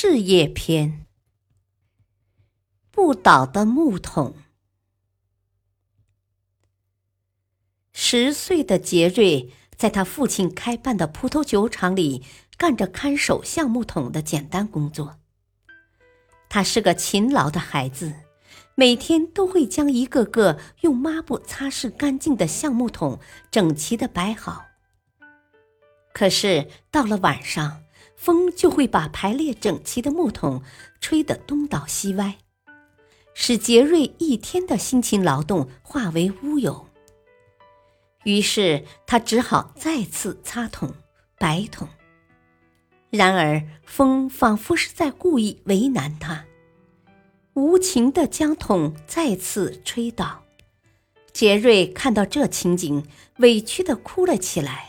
事业篇：不倒的木桶。十岁的杰瑞在他父亲开办的葡萄酒厂里干着看守橡木桶的简单工作。他是个勤劳的孩子，每天都会将一个个用抹布擦拭干净的橡木桶整齐的摆好。可是到了晚上，风就会把排列整齐的木桶吹得东倒西歪，使杰瑞一天的辛勤劳动化为乌有。于是他只好再次擦桶、摆桶。然而风仿佛是在故意为难他，无情地将桶再次吹倒。杰瑞看到这情景，委屈地哭了起来。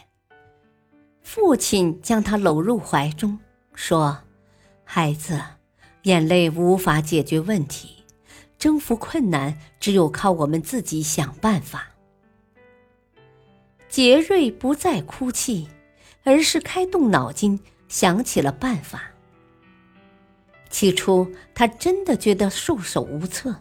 父亲将他搂入怀中，说：“孩子，眼泪无法解决问题，征服困难只有靠我们自己想办法。”杰瑞不再哭泣，而是开动脑筋想起了办法。起初，他真的觉得束手无策，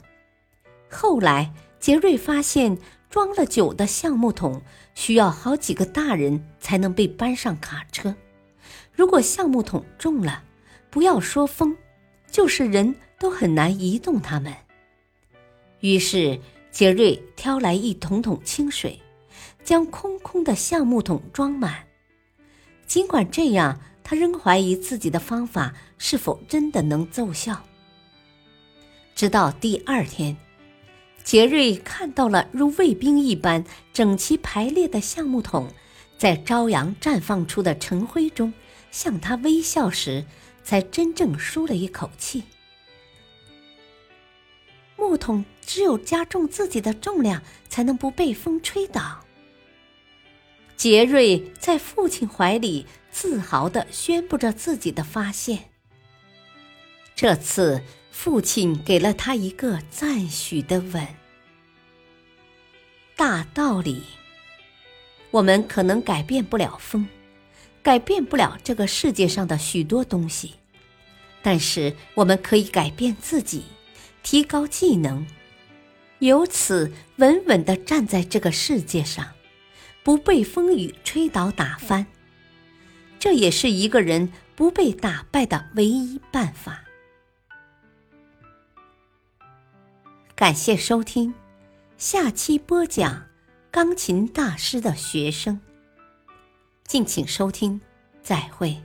后来杰瑞发现。装了酒的橡木桶需要好几个大人才能被搬上卡车。如果橡木桶重了，不要说风，就是人都很难移动它们。于是杰瑞挑来一桶桶清水，将空空的橡木桶装满。尽管这样，他仍怀疑自己的方法是否真的能奏效。直到第二天。杰瑞看到了如卫兵一般整齐排列的橡木桶，在朝阳绽放出的晨辉中向他微笑时，才真正舒了一口气。木桶只有加重自己的重量，才能不被风吹倒。杰瑞在父亲怀里自豪地宣布着自己的发现。这次。父亲给了他一个赞许的吻。大道理，我们可能改变不了风，改变不了这个世界上的许多东西，但是我们可以改变自己，提高技能，由此稳稳的站在这个世界上，不被风雨吹倒打翻。这也是一个人不被打败的唯一办法。感谢收听，下期播讲钢琴大师的学生。敬请收听，再会。